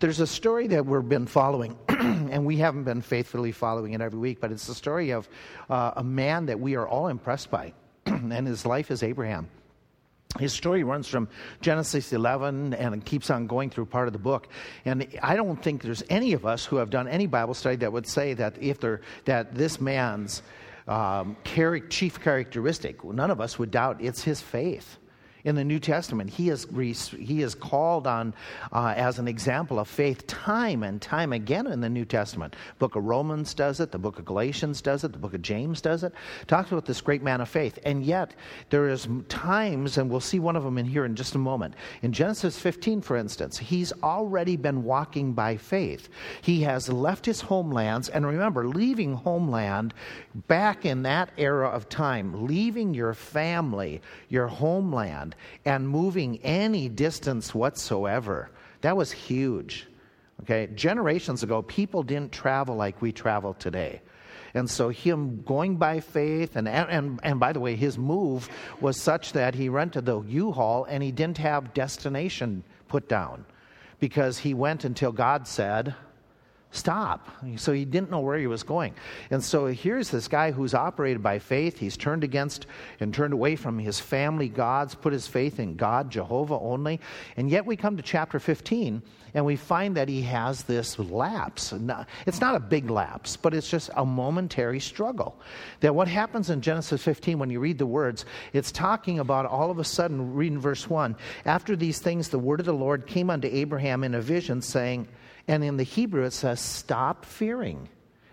There's a story that we've been following, and we haven't been faithfully following it every week, but it's the story of uh, a man that we are all impressed by, and his life is Abraham. His story runs from Genesis 11 and it keeps on going through part of the book. And I don't think there's any of us who have done any Bible study that would say that if there, that this man's um, chief characteristic, none of us would doubt it's his faith in the New Testament. He is, he is called on uh, as an example of faith time and time again in the New Testament. book of Romans does it, the book of Galatians does it, the book of James does it. Talks about this great man of faith. And yet, there is times, and we'll see one of them in here in just a moment. In Genesis 15, for instance, he's already been walking by faith. He has left his homelands, and remember, leaving homeland back in that era of time, leaving your family, your homeland, land and moving any distance whatsoever. That was huge. Okay, generations ago, people didn't travel like we travel today. And so, him going by faith, and, and, and by the way, his move was such that he rented the U Haul and he didn't have destination put down because he went until God said, stop. So he didn't know where he was going. And so here's this guy who's operated by faith. He's turned against and turned away from his family gods, put his faith in God, Jehovah only. And yet we come to chapter 15 and we find that he has this lapse. It's not a big lapse, but it's just a momentary struggle. That what happens in Genesis 15 when you read the words, it's talking about all of a sudden, reading verse 1, after these things, the word of the Lord came unto Abraham in a vision, saying, and in the Hebrew, it says, stop fearing.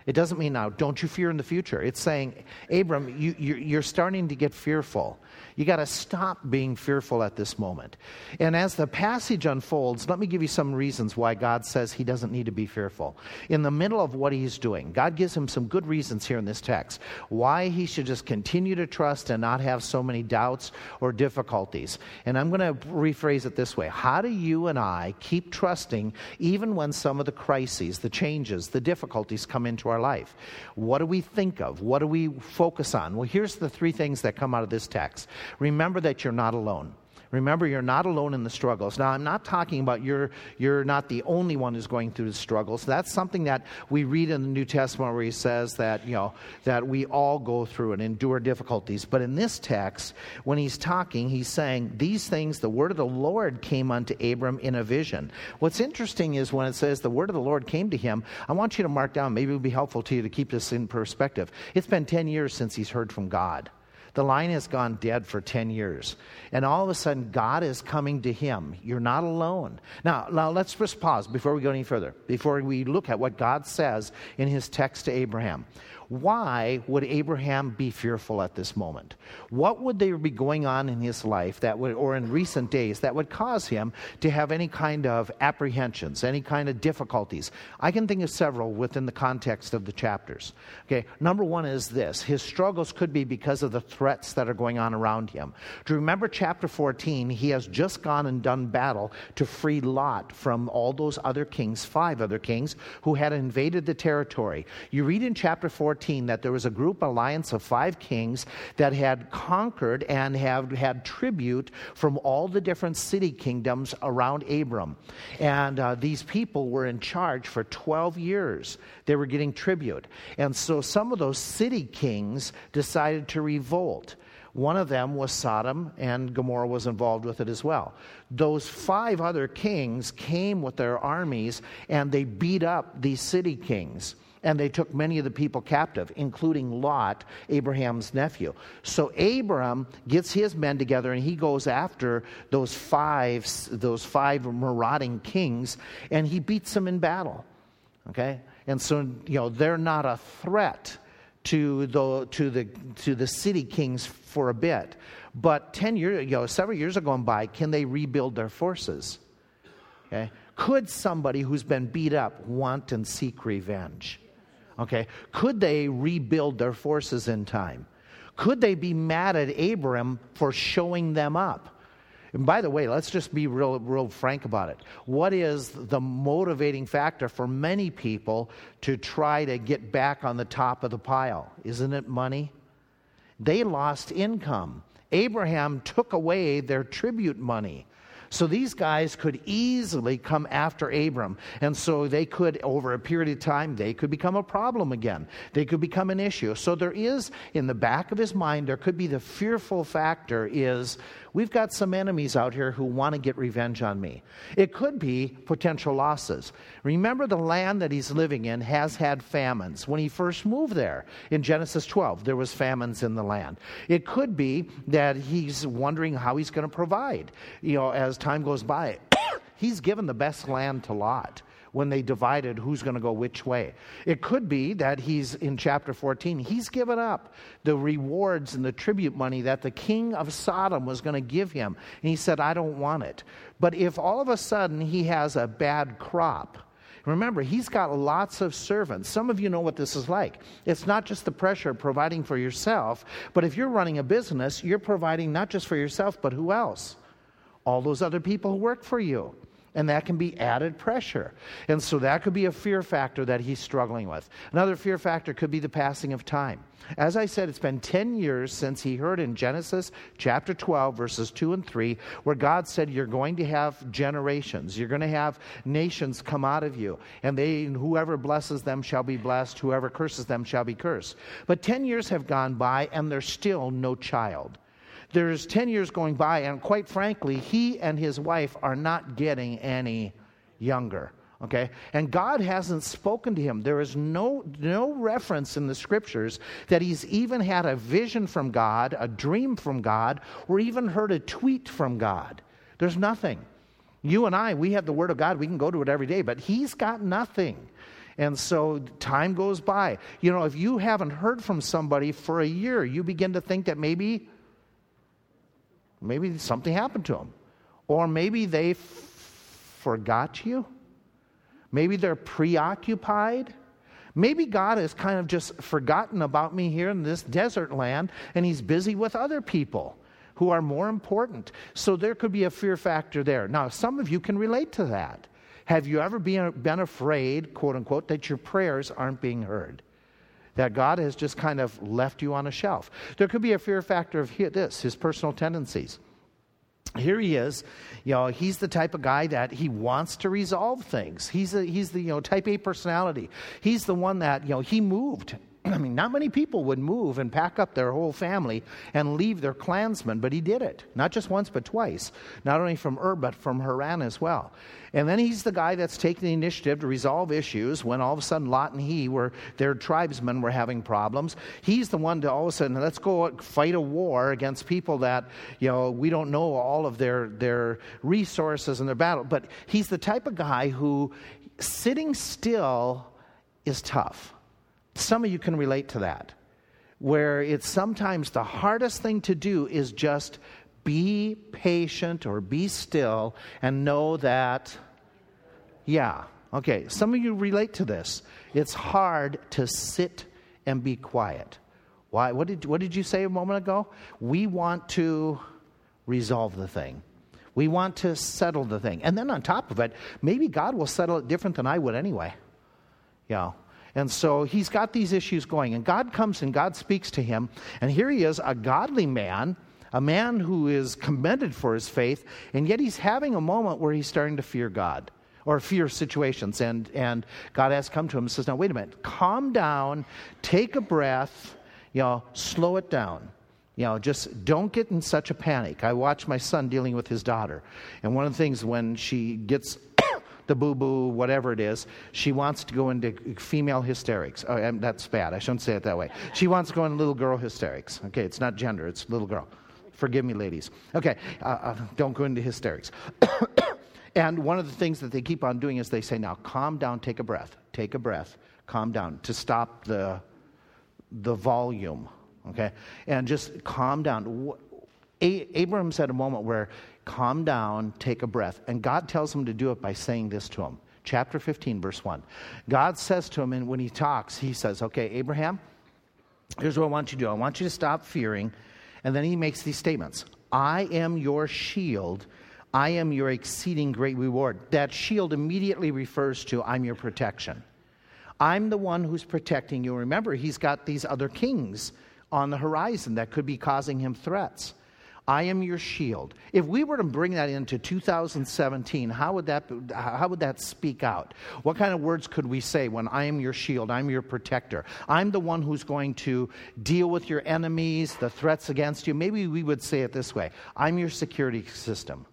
It doesn't mean now, don't you fear in the future. It's saying, Abram, you, you're starting to get fearful. You got to stop being fearful at this moment. And as the passage unfolds, let me give you some reasons why God says he doesn't need to be fearful. In the middle of what he's doing, God gives him some good reasons here in this text why he should just continue to trust and not have so many doubts or difficulties. And I'm going to rephrase it this way How do you and I keep trusting even when some of the crises, the changes, the difficulties come into our life? What do we think of? What do we focus on? Well, here's the three things that come out of this text. Remember that you're not alone. Remember, you're not alone in the struggles. Now, I'm not talking about you're, you're not the only one who's going through the struggles. That's something that we read in the New Testament where he says that, you know, that we all go through and endure difficulties. But in this text, when he's talking, he's saying, These things, the word of the Lord came unto Abram in a vision. What's interesting is when it says the word of the Lord came to him, I want you to mark down, maybe it would be helpful to you to keep this in perspective. It's been 10 years since he's heard from God. The line has gone dead for 10 years. And all of a sudden, God is coming to him. You're not alone. Now, now let's just pause before we go any further, before we look at what God says in his text to Abraham. Why would Abraham be fearful at this moment? What would there be going on in his life that would, or in recent days, that would cause him to have any kind of apprehensions, any kind of difficulties? I can think of several within the context of the chapters. Okay, number one is this his struggles could be because of the threats that are going on around him. Do you remember chapter 14? He has just gone and done battle to free Lot from all those other kings, five other kings, who had invaded the territory. You read in chapter 14 14 that there was a group alliance of five kings that had conquered and have had tribute from all the different city kingdoms around Abram. And uh, these people were in charge for 12 years. They were getting tribute. And so some of those city kings decided to revolt. One of them was Sodom, and Gomorrah was involved with it as well. Those five other kings came with their armies and they beat up these city kings and they took many of the people captive, including Lot, Abraham's nephew. So Abram gets his men together and he goes after those five, those five marauding kings, and he beats them in battle. Okay? And so, you know, they're not a threat to the, to the, to the city kings for a bit. But 10 years, you know, several years are going by, can they rebuild their forces? Okay? Could somebody who's been beat up want and seek revenge? Okay. Could they rebuild their forces in time? Could they be mad at Abram for showing them up? And by the way, let's just be real, real frank about it. What is the motivating factor for many people to try to get back on the top of the pile? Isn't it money? They lost income. Abraham took away their tribute money. So these guys could easily come after Abram. And so they could, over a period of time, they could become a problem again. They could become an issue. So there is, in the back of his mind, there could be the fearful factor is we've got some enemies out here who want to get revenge on me. It could be potential losses. Remember, the land that he's living in has had famines. When he first moved there in Genesis 12, there was famines in the land. It could be that he's wondering how he's going to provide. You know, as time goes by, he's given the best land to Lot when they divided who's going to go which way. It could be that he's in chapter 14, he's given up the rewards and the tribute money that the king of Sodom was going to give him. And he said, I don't want it. But if all of a sudden he has a bad crop, Remember, he's got lots of servants. Some of you know what this is like. It's not just the pressure of providing for yourself, but if you're running a business, you're providing not just for yourself, but who else? All those other people who work for you and that can be added pressure. And so that could be a fear factor that he's struggling with. Another fear factor could be the passing of time. As I said, it's been 10 years since he heard in Genesis chapter 12, verses 2 and 3, where God said, You're going to have generations, you're going to have nations come out of you, and they, whoever blesses them shall be blessed, whoever curses them shall be cursed. But 10 years have gone by, and there's still no child. There's 10 years going by, and quite frankly, he and his wife are not getting any younger. Okay? And God hasn't spoken to him. There is no, no reference in the scriptures that he's even had a vision from God, a dream from God, or even heard a tweet from God. There's nothing. You and I, we have the Word of God. We can go to it every day, but he's got nothing. And so time goes by. You know, if you haven't heard from somebody for a year, you begin to think that maybe Maybe something happened to them. Or maybe they f- forgot you. Maybe they're preoccupied. Maybe God has kind of just forgotten about me here in this desert land and he's busy with other people who are more important. So there could be a fear factor there. Now, some of you can relate to that. Have you ever been, been afraid, quote unquote, that your prayers aren't being heard? That God has just kind of left you on a shelf. There could be a fear factor of this, his personal tendencies. Here he is, you know, he's the type of guy that he wants to resolve things. He's, a, he's the, you know, type A personality. He's the one that, you know, he moved I mean, not many people would move and pack up their whole family and leave their clansmen, but he did it. Not just once, but twice. Not only from Ur, but from Haran as well. And then he's the guy that's taking the initiative to resolve issues when all of a sudden Lot and he were, their tribesmen were having problems. He's the one to all of a sudden, let's go fight a war against people that, you know, we don't know all of their, their resources and their battle. But he's the type of guy who sitting still is tough. Some of you can relate to that, where it's sometimes the hardest thing to do is just be patient or be still and know that, yeah, okay, some of you relate to this. It's hard to sit and be quiet. Why? What did, what did you say a moment ago? We want to resolve the thing. We want to settle the thing. And then on top of it, maybe God will settle it different than I would anyway. Yeah. And so he's got these issues going. And God comes and God speaks to him. And here he is, a godly man, a man who is commended for his faith. And yet he's having a moment where he's starting to fear God or fear situations. And, and God has come to him and says, Now, wait a minute, calm down, take a breath, you know, slow it down. You know, just don't get in such a panic. I watch my son dealing with his daughter. And one of the things when she gets the boo boo, whatever it is. She wants to go into female hysterics. Oh, that's bad. I shouldn't say it that way. She wants to go into little girl hysterics. Okay, it's not gender, it's little girl. Forgive me, ladies. Okay, uh, uh, don't go into hysterics. and one of the things that they keep on doing is they say, now calm down, take a breath, take a breath, calm down to stop the, the volume. Okay, and just calm down. Abraham said a moment where calm down, take a breath. And God tells him to do it by saying this to him. Chapter 15, verse 1. God says to him, and when he talks, he says, Okay, Abraham, here's what I want you to do I want you to stop fearing. And then he makes these statements I am your shield. I am your exceeding great reward. That shield immediately refers to I'm your protection. I'm the one who's protecting you. Remember, he's got these other kings on the horizon that could be causing him threats. I am your shield. If we were to bring that into 2017, how would that, how would that speak out? What kind of words could we say when I am your shield, I'm your protector? I'm the one who's going to deal with your enemies, the threats against you. Maybe we would say it this way I'm your security system.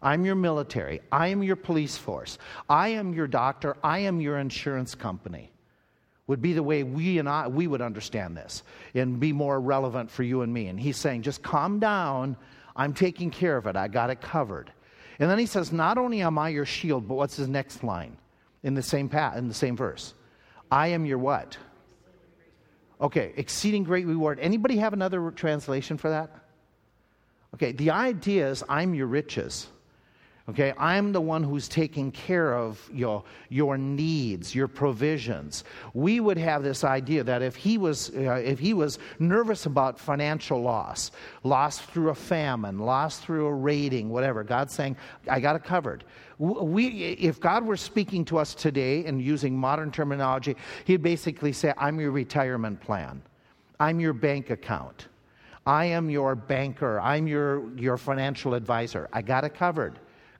I'm your military. I am your police force. I am your doctor. I am your insurance company would be the way we and I we would understand this and be more relevant for you and me. And he's saying, just calm down. I'm taking care of it. I got it covered. And then he says, not only am I your shield, but what's his next line in the same path, in the same verse? I am your what? Okay, exceeding great reward. Anybody have another translation for that? Okay, the idea is I'm your riches. Okay, I'm the one who's taking care of your, your needs, your provisions. We would have this idea that if he, was, uh, if he was nervous about financial loss, loss through a famine, loss through a raiding, whatever, God's saying, I got it covered. We, if God were speaking to us today and using modern terminology, he'd basically say, I'm your retirement plan, I'm your bank account. I am your banker. I'm your, your financial advisor. I got it covered.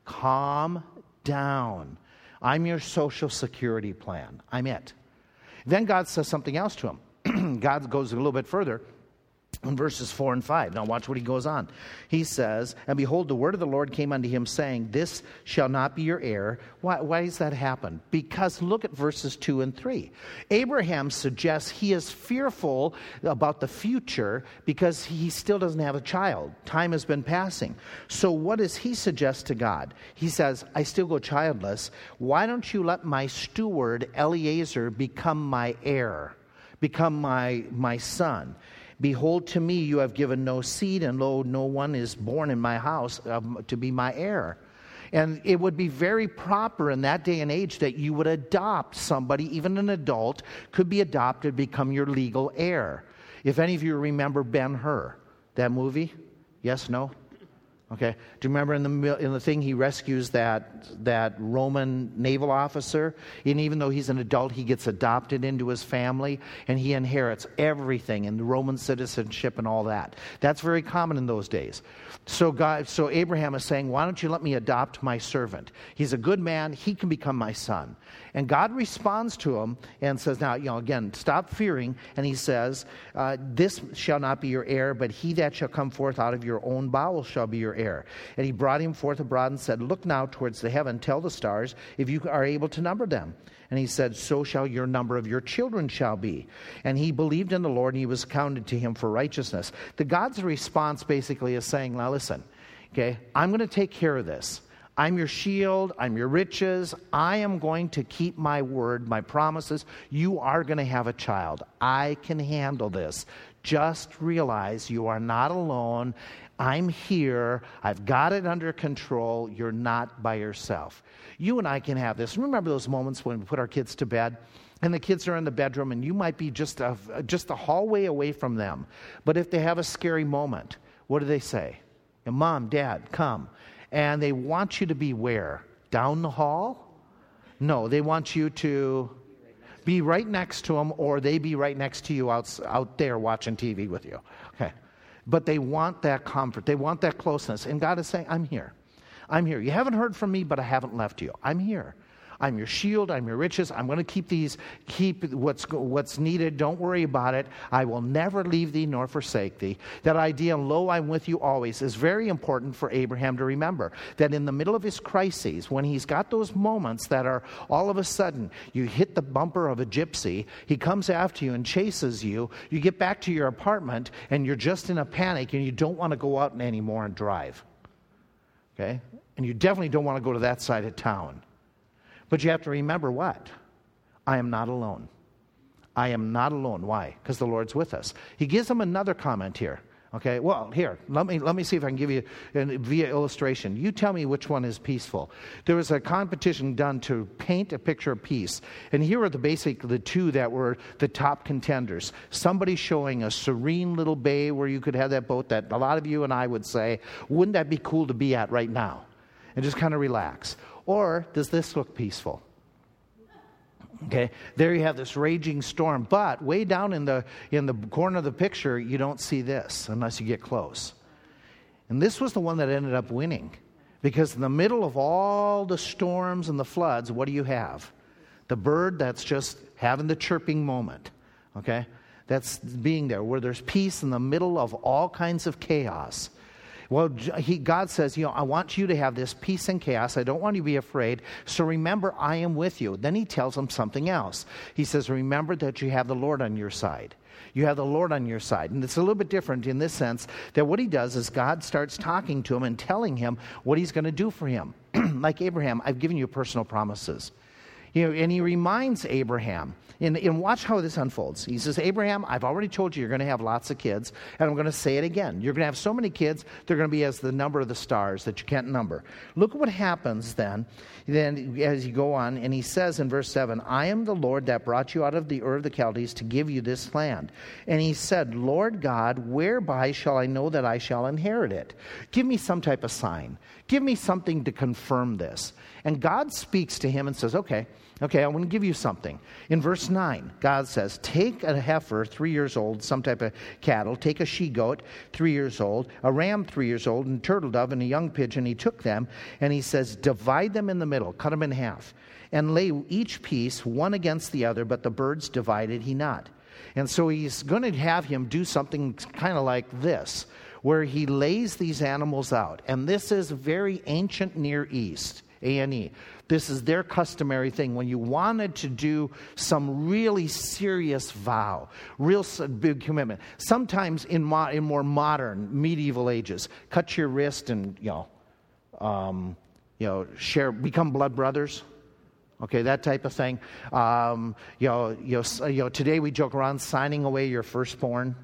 Calm down. I'm your social security plan. I'm it. Then God says something else to him. God goes a little bit further in verses 4 and 5. Now, watch what he goes on. He says, And behold, the word of the Lord came unto him, saying, This shall not be your heir. Why, why does that happen? Because look at verses 2 and 3. Abraham suggests he is fearful about the future because he still doesn't have a child. Time has been passing. So, what does he suggest to God? He says, I still go childless. Why don't you let my steward, Eliezer, become my heir? Become my, my son. Behold, to me you have given no seed, and lo, no one is born in my house um, to be my heir. And it would be very proper in that day and age that you would adopt somebody, even an adult, could be adopted, become your legal heir. If any of you remember Ben Hur, that movie? Yes, no? Okay. Do you remember in the, in the thing he rescues that, that Roman naval officer? And even though he's an adult, he gets adopted into his family and he inherits everything and the Roman citizenship and all that. That's very common in those days. So, God, so Abraham is saying, Why don't you let me adopt my servant? He's a good man, he can become my son. And God responds to him and says, Now, you know, again, stop fearing. And he says, uh, This shall not be your heir, but he that shall come forth out of your own bowels shall be your heir. And he brought him forth abroad and said, Look now towards the heaven, tell the stars, if you are able to number them. And he said, So shall your number of your children shall be. And he believed in the Lord, and he was counted to him for righteousness. The God's response basically is saying, Now listen, okay, I'm going to take care of this. I'm your shield. I'm your riches. I am going to keep my word, my promises. You are going to have a child. I can handle this. Just realize you are not alone. I'm here. I've got it under control. You're not by yourself. You and I can have this. Remember those moments when we put our kids to bed? and the kids are in the bedroom and you might be just a, just a hallway away from them but if they have a scary moment what do they say mom dad come and they want you to be where down the hall no they want you to be right next to them or they be right next to you out, out there watching tv with you okay but they want that comfort. They want that closeness. And God is saying, I'm here. I'm here. You haven't heard from me, but I haven't left you. I'm here. I'm your shield. I'm your riches. I'm going to keep these, keep what's, what's needed. Don't worry about it. I will never leave thee nor forsake thee. That idea, lo, I'm with you always, is very important for Abraham to remember. That in the middle of his crises, when he's got those moments that are all of a sudden you hit the bumper of a gypsy, he comes after you and chases you, you get back to your apartment and you're just in a panic and you don't want to go out anymore and drive. Okay? And you definitely don't want to go to that side of town. But you have to remember what? I am not alone. I am not alone. Why? Because the Lord's with us. He gives them another comment here. Okay, well, here, let me, let me see if I can give you an, via illustration. You tell me which one is peaceful. There was a competition done to paint a picture of peace, and here are the basic, the two that were the top contenders. Somebody showing a serene little bay where you could have that boat that a lot of you and I would say, wouldn't that be cool to be at right now? And just kind of relax. Or does this look peaceful? Okay, there you have this raging storm, but way down in the, in the corner of the picture, you don't see this unless you get close. And this was the one that ended up winning. Because in the middle of all the storms and the floods, what do you have? The bird that's just having the chirping moment, okay? That's being there, where there's peace in the middle of all kinds of chaos. Well, he, God says, you know, I want you to have this peace and chaos. I don't want you to be afraid. So remember, I am with you. Then he tells him something else. He says, remember that you have the Lord on your side. You have the Lord on your side. And it's a little bit different in this sense that what he does is God starts talking to him and telling him what he's going to do for him. like Abraham, I've given you personal promises. You know, and he reminds Abraham, and, and watch how this unfolds. He says, Abraham, I've already told you you're going to have lots of kids, and I'm going to say it again. You're going to have so many kids, they're going to be as the number of the stars that you can't number. Look at what happens then, then as you go on, and he says in verse 7, I am the Lord that brought you out of the Ur of the Chaldees to give you this land. And he said, Lord God, whereby shall I know that I shall inherit it? Give me some type of sign. Give me something to confirm this. And God speaks to him and says, Okay, okay, I want to give you something. In verse 9, God says, Take a heifer, three years old, some type of cattle, take a she goat, three years old, a ram, three years old, and turtle dove, and a young pigeon. He took them, and he says, Divide them in the middle, cut them in half, and lay each piece one against the other, but the birds divided he not. And so he's going to have him do something kind of like this where he lays these animals out. And this is very ancient Near East. ANE. This is their customary thing. When you wanted to do some really serious vow, real big commitment, sometimes in, mo- in more modern medieval ages, cut your wrist and, you know, um, you know, share, become blood brothers. Okay, that type of thing. Um, you, know, you, know, you know, today we joke around signing away your firstborn.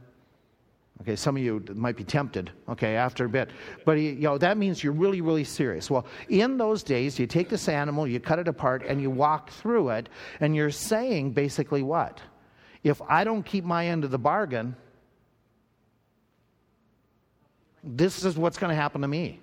Okay, some of you might be tempted, okay, after a bit. But, you know, that means you're really, really serious. Well, in those days, you take this animal, you cut it apart, and you walk through it, and you're saying basically what? If I don't keep my end of the bargain, this is what's going to happen to me.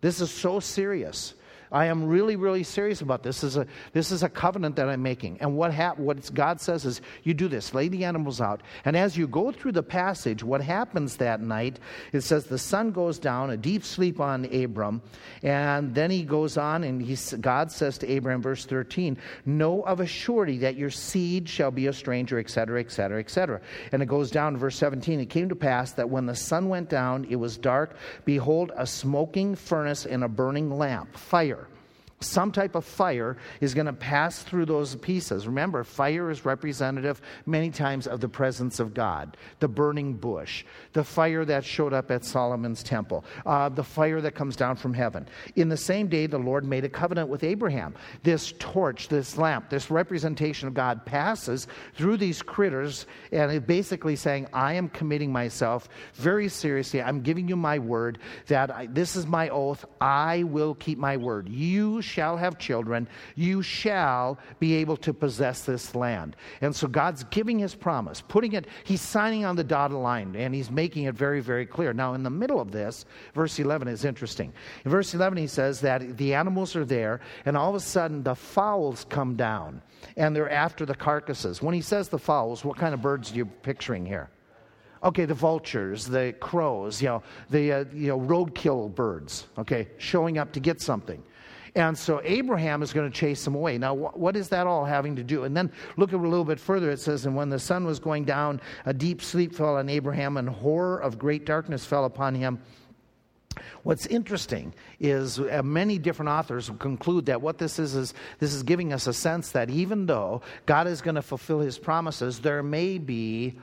This is so serious. I am really, really serious about this. This is a, this is a covenant that I'm making. And what, hap- what God says is, you do this, lay the animals out. And as you go through the passage, what happens that night, it says the sun goes down, a deep sleep on Abram. And then he goes on, and he, God says to Abram, verse 13, Know of a surety that your seed shall be a stranger, etc., etc., etc. And it goes down to verse 17. It came to pass that when the sun went down, it was dark. Behold, a smoking furnace and a burning lamp, fire some type of fire is going to pass through those pieces. Remember, fire is representative many times of the presence of God. The burning bush, the fire that showed up at Solomon's temple, uh, the fire that comes down from heaven. In the same day, the Lord made a covenant with Abraham. This torch, this lamp, this representation of God passes through these critters and basically saying, I am committing myself very seriously. I'm giving you my word that I, this is my oath. I will keep my word. You shall have children, you shall be able to possess this land. And so God's giving his promise, putting it, he's signing on the dotted line, and he's making it very, very clear. Now, in the middle of this, verse 11 is interesting. In verse 11, he says that the animals are there, and all of a sudden the fowls come down, and they're after the carcasses. When he says the fowls, what kind of birds are you picturing here? okay, the vultures, the crows, you know, the uh, you know roadkill birds, okay, showing up to get something. And so Abraham is going to chase them away. Now, wh- what is that all having to do? And then look a little bit further. It says, And when the sun was going down, a deep sleep fell on Abraham, and horror of great darkness fell upon him. What's interesting is uh, many different authors conclude that what this is is this is giving us a sense that even though God is going to fulfill his promises, there may be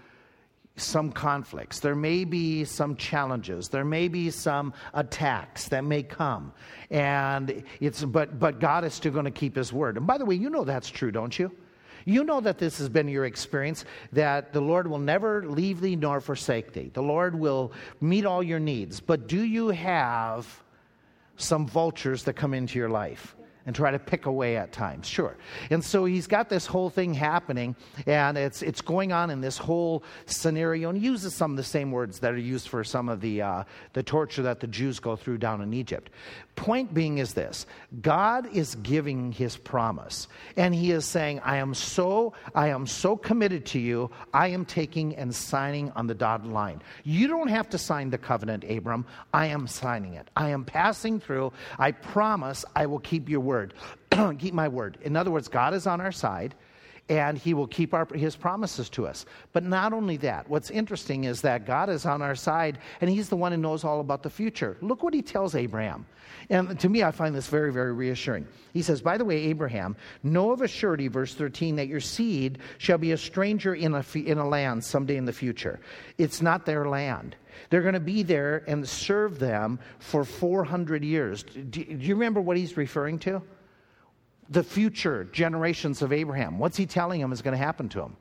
some conflicts. There may be some challenges. There may be some attacks that may come. And it's, but, but God is still going to keep his word. And by the way, you know that's true, don't you? You know that this has been your experience, that the Lord will never leave thee nor forsake thee. The Lord will meet all your needs. But do you have some vultures that come into your life? And try to pick away at times, sure. And so he's got this whole thing happening, and it's, it's going on in this whole scenario, and he uses some of the same words that are used for some of the, uh, the torture that the Jews go through down in Egypt. Point being is this God is giving his promise, and he is saying, I am so, I am so committed to you, I am taking and signing on the dotted line. You don't have to sign the covenant, Abram. I am signing it. I am passing through. I promise I will keep your word. keep my word. In other words, God is on our side and he will keep our, his promises to us. But not only that, what's interesting is that God is on our side and he's the one who knows all about the future. Look what he tells Abraham. And to me, I find this very, very reassuring. He says, By the way, Abraham, know of a surety, verse 13, that your seed shall be a stranger in a, in a land someday in the future. It's not their land. They're going to be there and serve them for 400 years. Do you remember what he's referring to? The future generations of Abraham. What's he telling them is going to happen to them?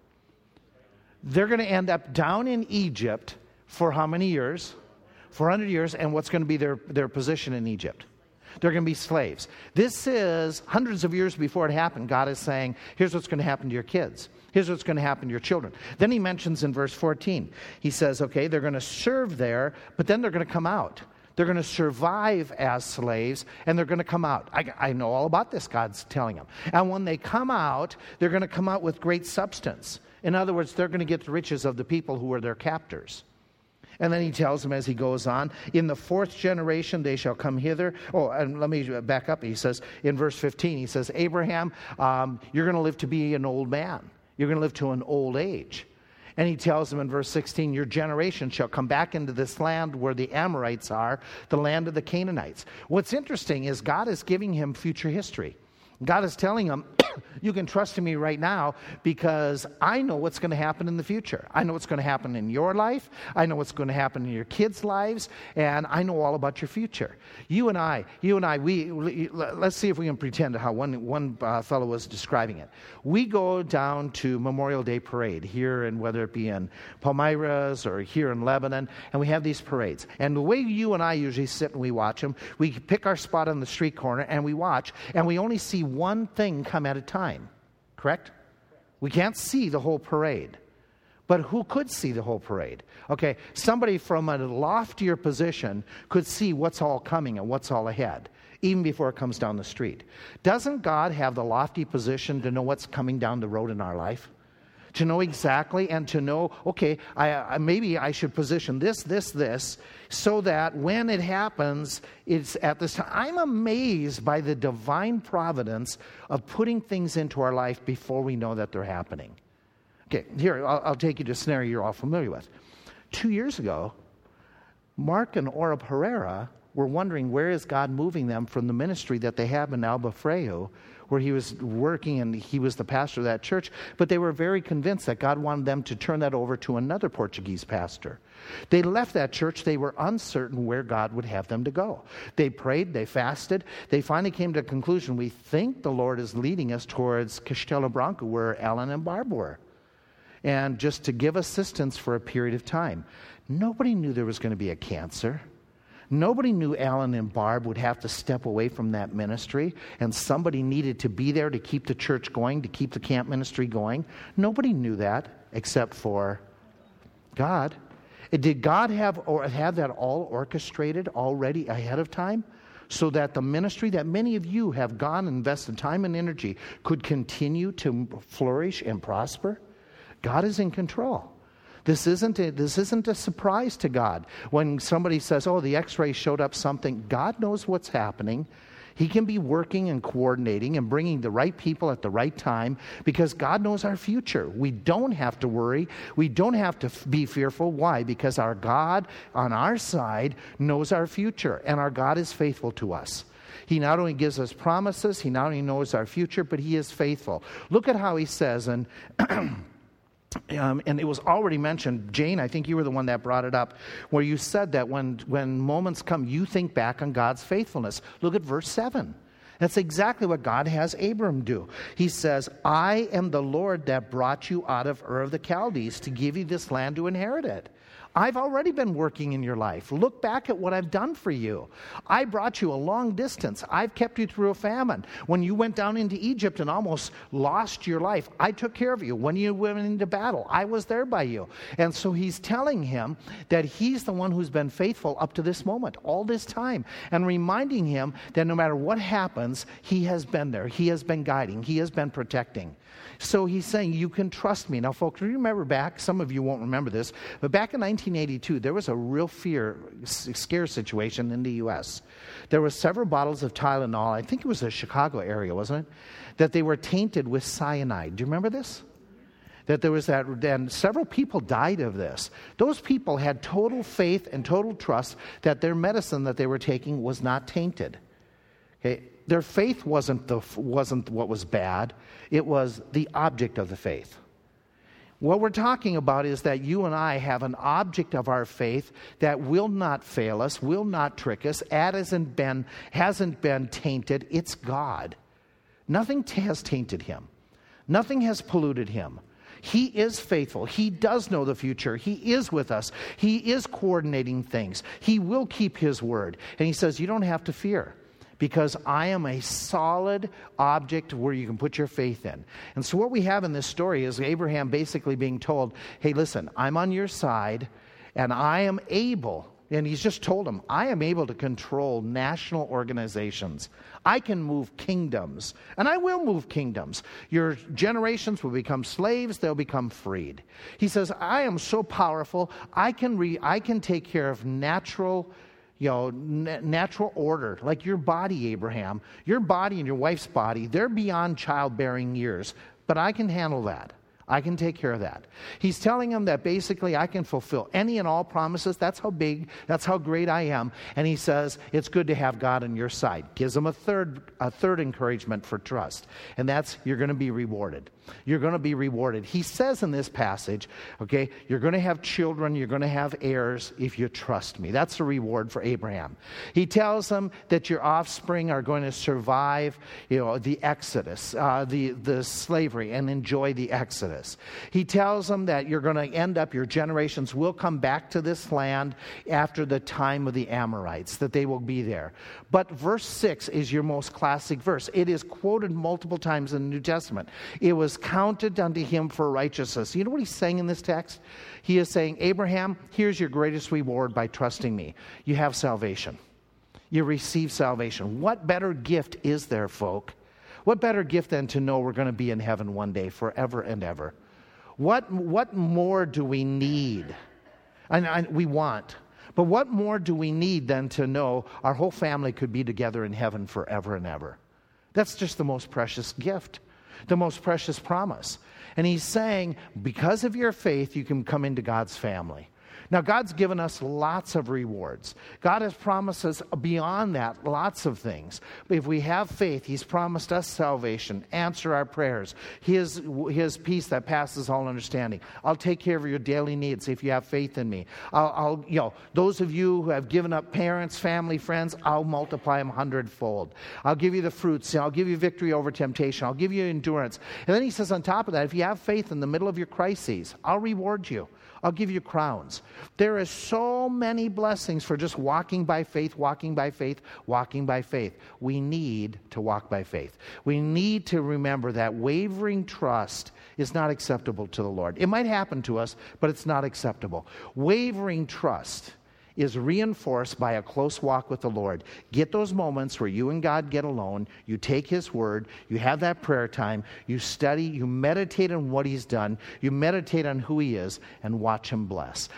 They're going to end up down in Egypt for how many years? 400 years, and what's going to be their, their position in Egypt? They're going to be slaves. This is hundreds of years before it happened. God is saying, here's what's going to happen to your kids. Here's what's going to happen to your children. Then he mentions in verse 14, he says, okay, they're going to serve there, but then they're going to come out. They're going to survive as slaves and they're going to come out. I, I, know all about this, God's telling them. And when they come out, they're going to come out with great substance. In other words, they're going to get the riches of the people who were their captors. And then he tells them as he goes on, in the fourth generation they shall come hither. Oh, and let me back up. He says in verse 15, he says, Abraham, um, you're going to live to be an old man. You're going to live to an old age. And he tells them in verse 16, Your generation shall come back into this land where the Amorites are, the land of the Canaanites. What's interesting is God is giving him future history. God is telling him, You can trust in me right now because I know what's going to happen in the future. I know what's going to happen in your life. I know what's going to happen in your kids' lives. And I know all about your future. You and I, you and I, we, let's see if we can pretend how one, one uh, fellow was describing it. We go down to Memorial Day Parade here, and whether it be in Palmyras or here in Lebanon, and we have these parades. And the way you and I usually sit and we watch them, we pick our spot on the street corner and we watch, and we only see one thing come at a time, correct? We can't see the whole parade. But who could see the whole parade? Okay, somebody from a loftier position could see what's all coming and what's all ahead, even before it comes down the street. Doesn't God have the lofty position to know what's coming down the road in our life? To know exactly and to know, okay, I, I, maybe I should position this, this, this, so that when it happens, it's at this time. I'm amazed by the divine providence of putting things into our life before we know that they're happening. Okay, here, I'll, I'll take you to a scenario you're all familiar with. Two years ago, Mark and Orab Pereira were wondering where is God moving them from the ministry that they have in Albufeira where he was working and he was the pastor of that church, but they were very convinced that God wanted them to turn that over to another Portuguese pastor. They left that church. They were uncertain where God would have them to go. They prayed, they fasted. They finally came to a conclusion we think the Lord is leading us towards Castelo Branco, where Alan and Barb were, and just to give assistance for a period of time. Nobody knew there was going to be a cancer. Nobody knew Alan and Barb would have to step away from that ministry, and somebody needed to be there to keep the church going, to keep the camp ministry going. Nobody knew that except for God. Did God have, or have that all orchestrated already ahead of time? So that the ministry that many of you have gone and invested time and energy could continue to flourish and prosper? God is in control. This isn't, a, this isn't a surprise to God. When somebody says, oh, the x ray showed up something, God knows what's happening. He can be working and coordinating and bringing the right people at the right time because God knows our future. We don't have to worry. We don't have to be fearful. Why? Because our God on our side knows our future and our God is faithful to us. He not only gives us promises, He not only knows our future, but He is faithful. Look at how He says, and Um, and it was already mentioned, Jane, I think you were the one that brought it up, where you said that when, when moments come, you think back on God's faithfulness. Look at verse 7. That's exactly what God has Abram do. He says, I am the Lord that brought you out of Ur of the Chaldees to give you this land to inherit it. I've already been working in your life. Look back at what I've done for you. I brought you a long distance. I've kept you through a famine. When you went down into Egypt and almost lost your life, I took care of you. When you went into battle, I was there by you. And so he's telling him that he's the one who's been faithful up to this moment, all this time, and reminding him that no matter what happens, he has been there. He has been guiding, he has been protecting. So he's saying, You can trust me. Now, folks, remember back, some of you won't remember this, but back in 1982, there was a real fear, scare situation in the U.S. There were several bottles of Tylenol, I think it was the Chicago area, wasn't it? That they were tainted with cyanide. Do you remember this? that there was that, and several people died of this. Those people had total faith and total trust that their medicine that they were taking was not tainted. Okay? Their faith wasn't, the, wasn't what was bad, it was the object of the faith. What we're talking about is that you and I have an object of our faith that will not fail us, will not trick us, hasn't been, hasn't been tainted. It's God. Nothing has tainted him, nothing has polluted him. He is faithful. He does know the future. He is with us. He is coordinating things. He will keep His word. And He says, You don't have to fear because I am a solid object where you can put your faith in. And so, what we have in this story is Abraham basically being told, hey, listen, I'm on your side, and I am able. And he's just told him, I am able to control national organizations. I can move kingdoms, and I will move kingdoms. Your generations will become slaves, they'll become freed. He says, I am so powerful, I can, re- I can take care of natural you know, natural order, like your body, Abraham. Your body and your wife's body, they're beyond childbearing years, but I can handle that. I can take care of that. He's telling him that basically I can fulfill any and all promises. That's how big, that's how great I am. And he says it's good to have God on your side. Gives him a third, a third encouragement for trust, and that's you're going to be rewarded. You're going to be rewarded. He says in this passage, okay, you're going to have children, you're going to have heirs if you trust me. That's the reward for Abraham. He tells him that your offspring are going to survive, you know, the Exodus, uh, the the slavery, and enjoy the Exodus this. He tells them that you're going to end up, your generations will come back to this land after the time of the Amorites, that they will be there. But verse 6 is your most classic verse. It is quoted multiple times in the New Testament. It was counted unto him for righteousness. You know what he's saying in this text? He is saying, Abraham, here's your greatest reward by trusting me. You have salvation. You receive salvation. What better gift is there, folk, what better gift than to know we're going to be in heaven one day forever and ever? What, what more do we need? And, and we want. But what more do we need than to know our whole family could be together in heaven forever and ever? That's just the most precious gift, the most precious promise. And he's saying, because of your faith, you can come into God's family. Now, God's given us lots of rewards. God has promised us beyond that lots of things. But if we have faith, He's promised us salvation, answer our prayers, His, His peace that passes all understanding. I'll take care of your daily needs if you have faith in me. I'll, I'll you know, those of you who have given up parents, family, friends, I'll multiply them hundredfold. I'll give you the fruits. I'll give you victory over temptation. I'll give you endurance. And then He says, on top of that, if you have faith in the middle of your crises, I'll reward you. I'll give you crowns. There is so many blessings for just walking by faith, walking by faith, walking by faith. We need to walk by faith. We need to remember that wavering trust is not acceptable to the Lord. It might happen to us, but it's not acceptable. Wavering trust is reinforced by a close walk with the Lord. Get those moments where you and God get alone, you take His word, you have that prayer time, you study, you meditate on what He's done, you meditate on who He is, and watch Him bless.